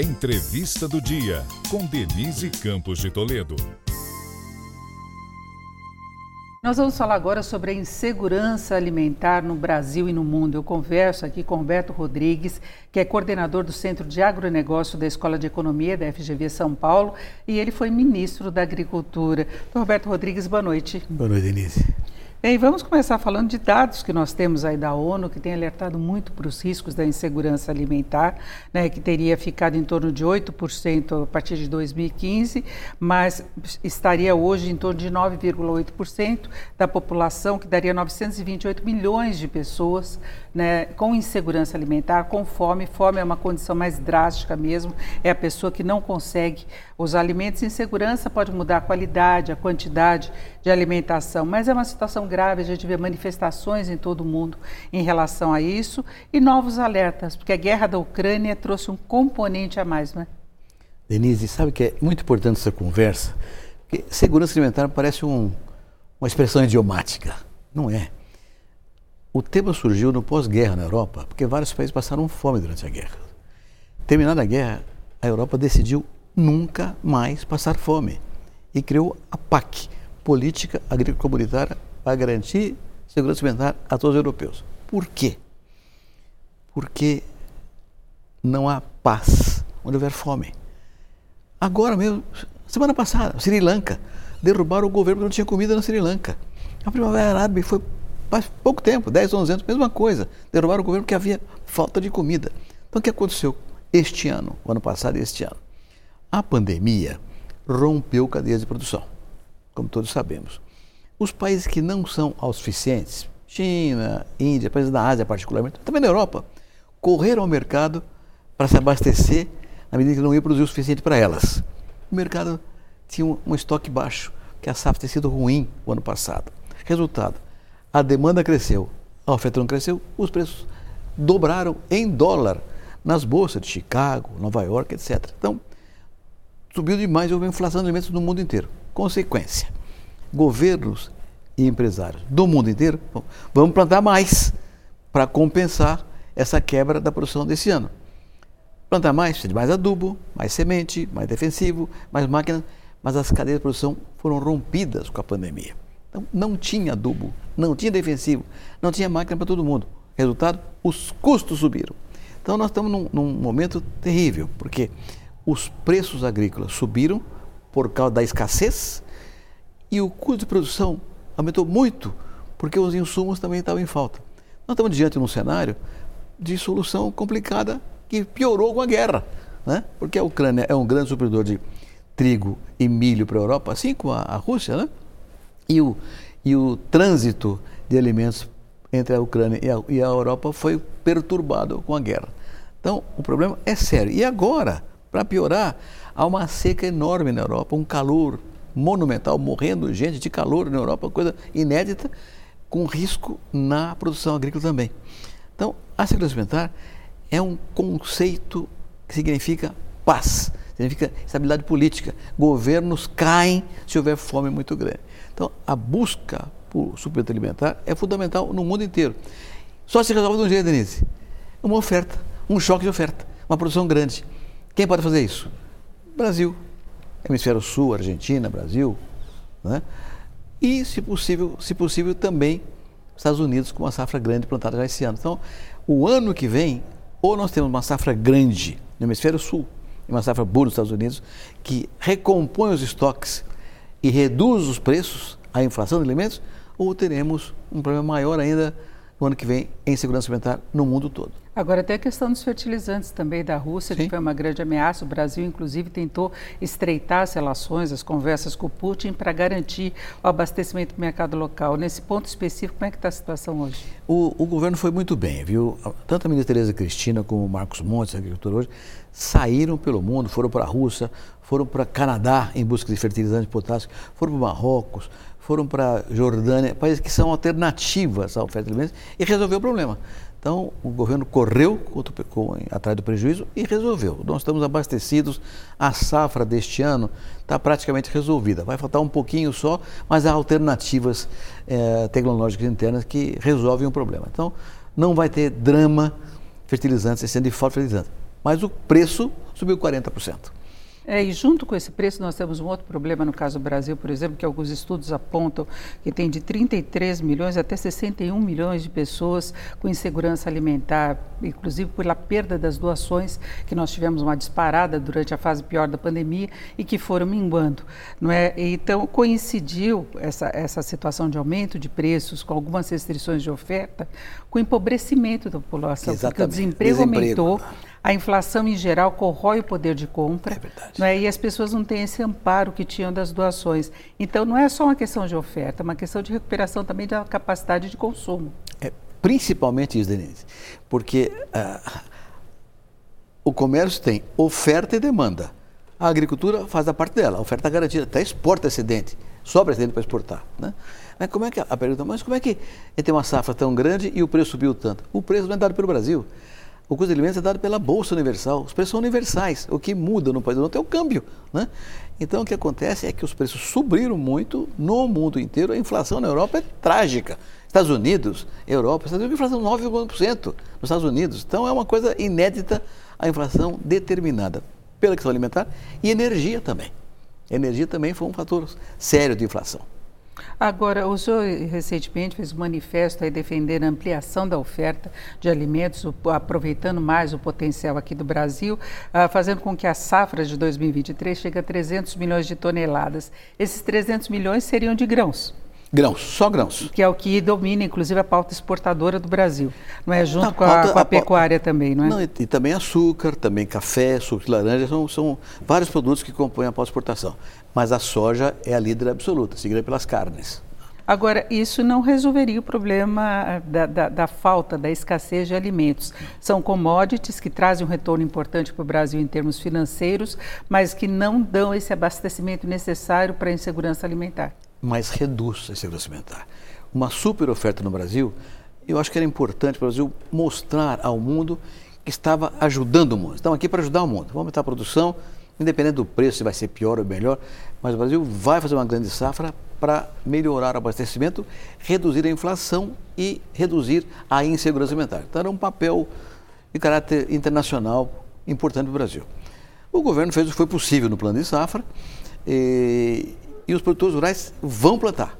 Entrevista do Dia, com Denise Campos de Toledo. Nós vamos falar agora sobre a insegurança alimentar no Brasil e no mundo. Eu converso aqui com Roberto Rodrigues, que é coordenador do Centro de Agronegócio da Escola de Economia da FGV São Paulo, e ele foi ministro da Agricultura. Então, Roberto Rodrigues, boa noite. Boa noite, Denise. Bem, vamos começar falando de dados que nós temos aí da ONU, que tem alertado muito para os riscos da insegurança alimentar, né, que teria ficado em torno de 8% a partir de 2015, mas estaria hoje em torno de 9,8% da população, que daria 928 milhões de pessoas né, com insegurança alimentar, com fome. Fome é uma condição mais drástica mesmo, é a pessoa que não consegue os alimentos. Insegurança pode mudar a qualidade, a quantidade de alimentação, mas é uma situação grave, a gente vê manifestações em todo o mundo em relação a isso e novos alertas, porque a guerra da Ucrânia trouxe um componente a mais, não é? Denise, sabe que é muito importante essa conversa? Porque segurança alimentar parece um, uma expressão idiomática. Não é. O tema surgiu no pós-guerra na Europa, porque vários países passaram fome durante a guerra. Terminada a guerra, a Europa decidiu nunca mais passar fome e criou a PAC, Política Agrícola Comunitária para garantir segurança alimentar a todos os europeus. Por quê? Porque não há paz onde houver fome. Agora mesmo, semana passada, Sri Lanka, derrubaram o governo porque não tinha comida na Sri Lanka. A Primavera Árabe foi faz pouco tempo, 10, 11 anos, mesma coisa. Derrubaram o governo porque havia falta de comida. Então o que aconteceu este ano, o ano passado e este ano? A pandemia rompeu cadeias de produção, como todos sabemos. Os países que não são autossuficientes, China, Índia, países da Ásia particularmente, também na Europa, correram ao mercado para se abastecer na medida que não ia produzir o suficiente para elas. O mercado tinha um, um estoque baixo, que a safra tinha sido ruim o ano passado. Resultado, a demanda cresceu, a oferta não cresceu, os preços dobraram em dólar nas bolsas de Chicago, Nova York, etc. Então, subiu demais, houve inflação de alimentos no mundo inteiro. Consequência, governos e empresários do mundo inteiro, bom, vamos plantar mais para compensar essa quebra da produção desse ano. Plantar mais, precisa de mais adubo, mais semente, mais defensivo, mais máquina, mas as cadeias de produção foram rompidas com a pandemia. Então, não tinha adubo, não tinha defensivo, não tinha máquina para todo mundo. Resultado, os custos subiram. Então, nós estamos num, num momento terrível, porque os preços agrícolas subiram por causa da escassez e o custo de produção aumentou muito porque os insumos também estavam em falta. Nós estamos diante de um cenário de solução complicada que piorou com a guerra, né? porque a Ucrânia é um grande supridor de trigo e milho para a Europa, assim como a, Rússia, né? E, o, e o trânsito de alimentos entre a Ucrânia e a, e a Europa foi perturbado com a guerra. Então, o problema é sério. E agora, para piorar, há uma seca enorme na Europa, um calor monumental, morrendo gente de calor na Europa, coisa inédita, com risco na produção agrícola também. Então, a segurança alimentar é um conceito que significa paz, significa estabilidade política. Governos caem se houver fome muito grande. Então, a busca por suplemento alimentar é fundamental no mundo inteiro. Só se resolve de um jeito, Denise: uma oferta, um choque de oferta, uma produção grande. Quem pode fazer isso? Brasil, Hemisfério Sul, Argentina, Brasil, né? e, se possível, se possível, também Estados Unidos com uma safra grande plantada já esse ano. Então, o ano que vem, ou nós temos uma safra grande no Hemisfério Sul, uma safra boa nos Estados Unidos, que recompõe os estoques e reduz os preços, a inflação de alimentos, ou teremos um problema maior ainda no ano que vem em segurança alimentar no mundo todo. Agora, tem a questão dos fertilizantes também da Rússia, Sim. que foi uma grande ameaça. O Brasil, inclusive, tentou estreitar as relações, as conversas com o Putin para garantir o abastecimento do mercado local. Nesse ponto específico, como é que está a situação hoje? O, o, governo foi muito bem, viu? Tanto a ministra Tereza Cristina como o Marcos Montes, agricultor hoje, saíram pelo mundo, foram para a Rússia, foram para Canadá em busca de fertilizantes de potássio, foram para Marrocos, foram para Jordânia, países que são alternativas à oferta de alimentos, e resolveu o problema. Então, o governo correu com, atrás do prejuízo e resolveu. Nós estamos abastecidos, a safra deste ano está praticamente resolvida. Vai faltar um pouquinho só, mas há alternativas é, tecnológicas internas que resolvem o problema. Então, não vai ter drama fertilizantes, ano de falta de fertilizantes. Mas o preço subiu 40%. É, e junto com esse preço, nós temos um outro problema no caso do Brasil, por exemplo, que alguns estudos apontam que tem de 33 milhões até 61 milhões de pessoas com insegurança alimentar, inclusive pela perda das doações, que nós tivemos uma disparada durante a fase pior da pandemia e que foram minguando. Não é? Então, coincidiu essa, essa situação de aumento de preços, com algumas restrições de oferta, com o empobrecimento da população, Exatamente. porque o desemprego, Desemprego. aumentou a inflação em geral corrói o poder de compra. É verdade. Não é? E as pessoas não têm esse amparo que tinham das doações. Então não é só uma questão de oferta, é uma questão de recuperação também da capacidade de consumo. É, principalmente isso, Denise, porque ah, o comércio tem oferta e demanda. A agricultura faz a parte dela, a oferta é garantida, até exporta excedente, sobra excedente para exportar. Né? Mas como é que a pergunta, mas como é que tem uma safra tão grande e o preço subiu tanto? O preço não é dado pelo Brasil. O custo de alimentos é dado pela Bolsa Universal. Os preços são universais. O que muda no país do mundo é o câmbio. Né? Então, o que acontece é que os preços subiram muito no mundo inteiro. A inflação na Europa é trágica. Estados Unidos, Europa, Estados Unidos, inflação 9,1% nos Estados Unidos. Então, é uma coisa inédita a inflação determinada pela questão alimentar e energia também. Energia também foi um fator sério de inflação. Agora, o senhor recentemente fez um manifesto aí defendendo a ampliação da oferta de alimentos, aproveitando mais o potencial aqui do Brasil, uh, fazendo com que a safra de 2023 chegue a 300 milhões de toneladas. Esses 300 milhões seriam de grãos. Grãos, só grãos. Que é o que domina, inclusive, a pauta exportadora do Brasil. Não é junto com, a, com a, a, pecuária também, não é? Não, e, e, também açúcar, também café, suco de laranja, são, são vários produtos que compõem a pauta exportação. Mas a soja é a líder absoluta, seguida pelas carnes. Agora, isso não resolveria o problema da, da, da, falta, da escassez de alimentos. São commodities que trazem um retorno importante para o Brasil em termos financeiros, mas que não dão esse abastecimento necessário para a insegurança alimentar mas reduz a insegurança alimentar. Uma super oferta no Brasil, eu acho que era importante para o Brasil mostrar ao mundo que estava ajudando o mundo. Estamos aqui para ajudar o mundo. Vamos aumentar a produção, independente do preço, se vai ser pior ou melhor, mas o Brasil vai fazer uma grande safra para melhorar o abastecimento, reduzir a inflação e reduzir a insegurança alimentar. Então era um papel de caráter internacional importante para o Brasil. O governo fez o que foi possível no plano de safra e, e os produtores rurais vão plantar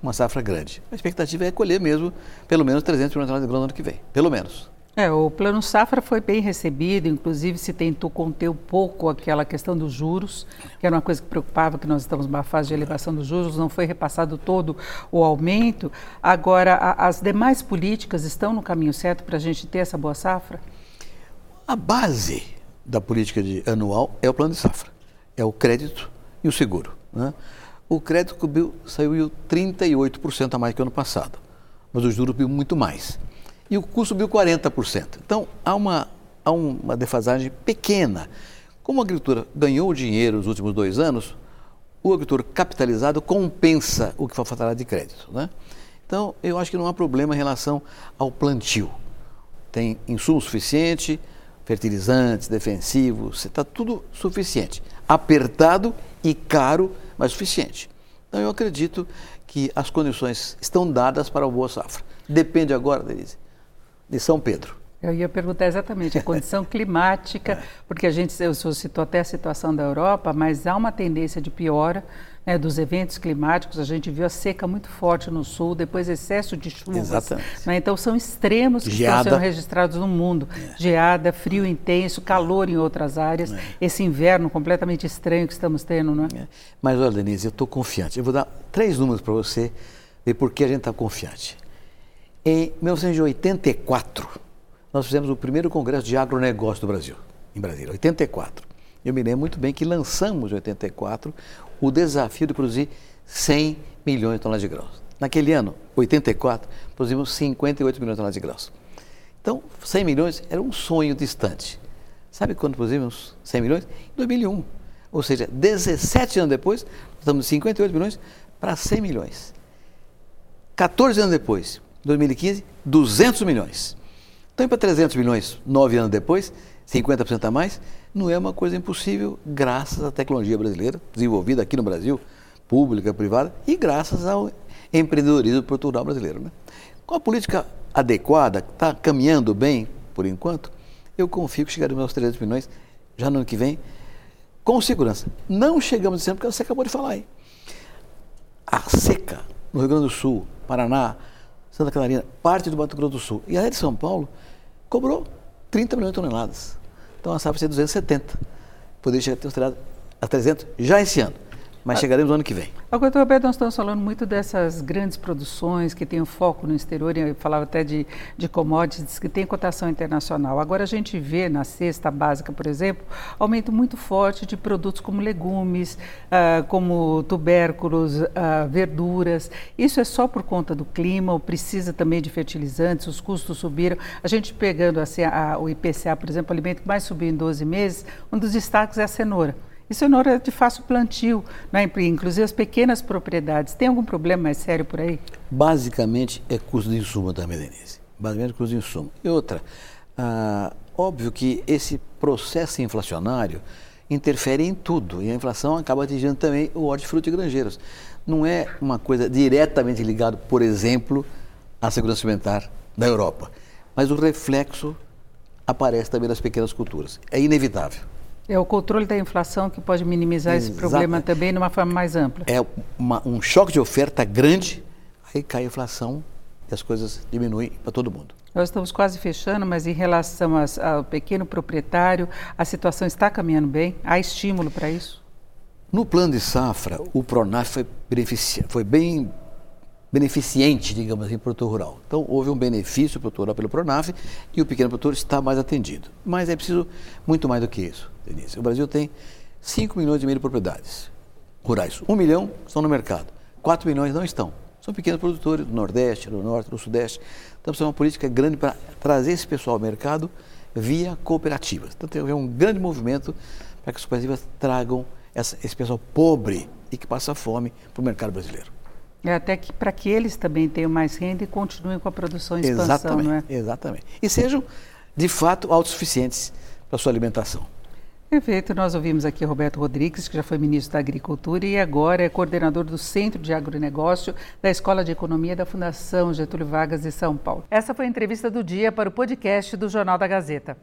uma safra grande. A expectativa é colher mesmo pelo menos 300 milhões de toneladas de grão no ano que vem, pelo menos. É, o plano safra foi bem recebido, inclusive se tentou conter um pouco aquela questão dos juros, que era uma coisa que preocupava, que nós estamos numa fase de elevação dos juros, não foi repassado todo o aumento. Agora, a, as demais políticas estão no caminho certo para a gente ter essa boa safra? A base da política de anual é o plano de safra, é o crédito e o seguro. Né? O crédito subiu, saiu 38% a mais que o ano passado, mas o juro subiu muito mais. E o custo subiu 40%. Então, há uma, há uma defasagem pequena. Como a agricultura ganhou dinheiro nos últimos dois anos, o agricultor capitalizado compensa o que foi de crédito. Né? Então, eu acho que não há problema em relação ao plantio. Tem insumo suficiente, fertilizantes, defensivos, está tudo suficiente. Apertado e caro mas suficiente. Então eu acredito que as condições estão dadas para uma boa safra. Depende agora, Denise, de São Pedro. Eu ia perguntar exatamente a condição climática, porque a gente, senhor citou até a situação da Europa, mas há uma tendência de piora né, dos eventos climáticos. A gente viu a seca muito forte no sul, depois excesso de chuvas. Exatamente. Né, então são extremos que Geada. estão sendo registrados no mundo. É. Geada, frio intenso, calor em outras áreas. É. Esse inverno completamente estranho que estamos tendo, não é? é. Mas olha, Denise, eu estou confiante. Eu vou dar três números para você ver por que a gente está confiante. Em 1984, nós fizemos o primeiro congresso de agronegócio do Brasil, em Brasília, 84. Eu me lembro muito bem que lançamos em 84 o desafio de produzir 100 milhões de toneladas de grãos. Naquele ano, 84, produzimos 58 milhões de toneladas de grãos. Então, 100 milhões era um sonho distante. Sabe quando produzimos 100 milhões? Em 2001. Ou seja, 17 anos depois, estamos de 58 milhões para 100 milhões. 14 anos depois, 2015, 200 milhões. Então, para 300 milhões, 9 anos depois, 50% a mais, não é uma coisa impossível, graças à tecnologia brasileira, desenvolvida aqui no Brasil, pública, privada, e graças ao empreendedorismo cultural brasileiro. Né? Com a política adequada, está caminhando bem por enquanto, eu confio que chegaremos aos 300 milhões já no ano que vem, com segurança. Não chegamos dizendo porque você acabou de falar aí. A seca no Rio Grande do Sul, Paraná, Santa Catarina, parte do Mato Grosso do Sul e a de São Paulo cobrou 30 milhões de toneladas. Então a safra vai ser 270. Poderia chegar a ter a 300 já esse ano mas chegaremos no ano que vem. Agora, Roberto, nós estamos falando muito dessas grandes produções que têm um foco no exterior, eu falava até de, de commodities, que tem cotação internacional. Agora, a gente vê na cesta básica, por exemplo, aumento muito forte de produtos como legumes, ah, como tubérculos, ah, verduras. Isso é só por conta do clima ou precisa também de fertilizantes? Os custos subiram. A gente pegando assim, a, o IPCA, por exemplo, o alimento que mais subiu em 12 meses, um dos destaques é a cenoura. E cenoura é de fácil plantio, né? inclusive as pequenas propriedades. Tem algum problema mais sério por aí? Basicamente é custo de insumo também, Denise. Basicamente é custo de insumo. E outra, ah, óbvio que esse processo inflacionário interfere em tudo e a inflação acaba atingindo também o hortifruti e granjeiros. Não é uma coisa diretamente ligada, por exemplo, à segurança alimentar da Europa, mas o reflexo aparece também nas pequenas culturas. É inevitável. É o controle da inflação que pode minimizar Exato. esse problema também de uma forma mais ampla. É uma, um choque de oferta grande, aí cai a inflação e as coisas diminuem para todo mundo. Nós estamos quase fechando, mas em relação ao pequeno proprietário, a situação está caminhando bem? Há estímulo para isso? No plano de safra, o Pronaf foi, foi bem beneficiente, digamos assim, para o produtor rural. Então, houve um benefício para o produtor rural pelo Pronaf e o pequeno produtor está mais atendido. Mas é preciso muito mais do que isso, Denise. O Brasil tem 5 milhões e meio de propriedades rurais. 1 milhão estão no mercado, 4 milhões não estão. São pequenos produtores do Nordeste, do Norte, do Sudeste. Então, precisa uma política grande para trazer esse pessoal ao mercado via cooperativas. Então, tem um grande movimento para que as cooperativas tragam essa, esse pessoal pobre e que passa fome para o mercado brasileiro. É até que para que eles também tenham mais renda e continuem com a produção e expansão, exatamente, não é? Exatamente. E sejam, de fato, autossuficientes para a sua alimentação. Perfeito. Nós ouvimos aqui Roberto Rodrigues, que já foi ministro da Agricultura e agora é coordenador do Centro de Agronegócio da Escola de Economia da Fundação Getúlio Vargas de São Paulo. Essa foi a entrevista do dia para o podcast do Jornal da Gazeta.